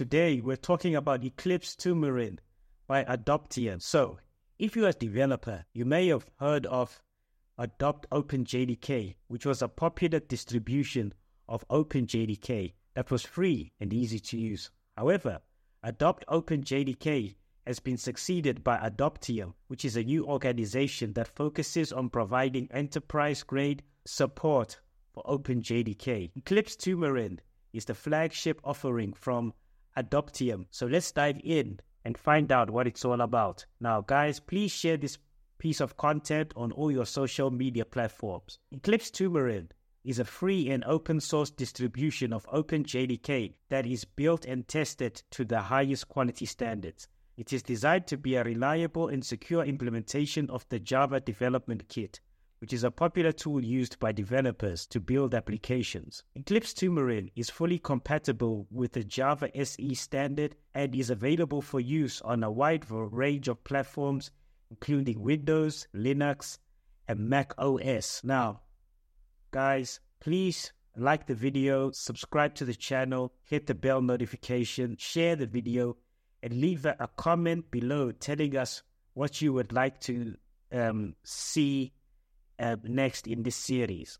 Today, we're talking about Eclipse Temurin by Adoptium. So, if you're a developer, you may have heard of Adopt OpenJDK, which was a popular distribution of OpenJDK that was free and easy to use. However, Adopt OpenJDK has been succeeded by Adoptium, which is a new organization that focuses on providing enterprise grade support for OpenJDK. Eclipse Temurin is the flagship offering from Adoptium. So let's dive in and find out what it's all about. Now, guys, please share this piece of content on all your social media platforms. Eclipse Temurin is a free and open source distribution of OpenJDK that is built and tested to the highest quality standards. It is designed to be a reliable and secure implementation of the Java Development Kit, which is a popular tool used by developers to build applications. Eclipse Temurin is fully compatible with the Java SE standard and is available for use on a wide range of platforms, including Windows, Linux, and Mac OS. Now, guys, please like the video, subscribe to the channel, hit the bell notification, share the video, and leave a comment below telling us what you would like to um, see uh, next in this series.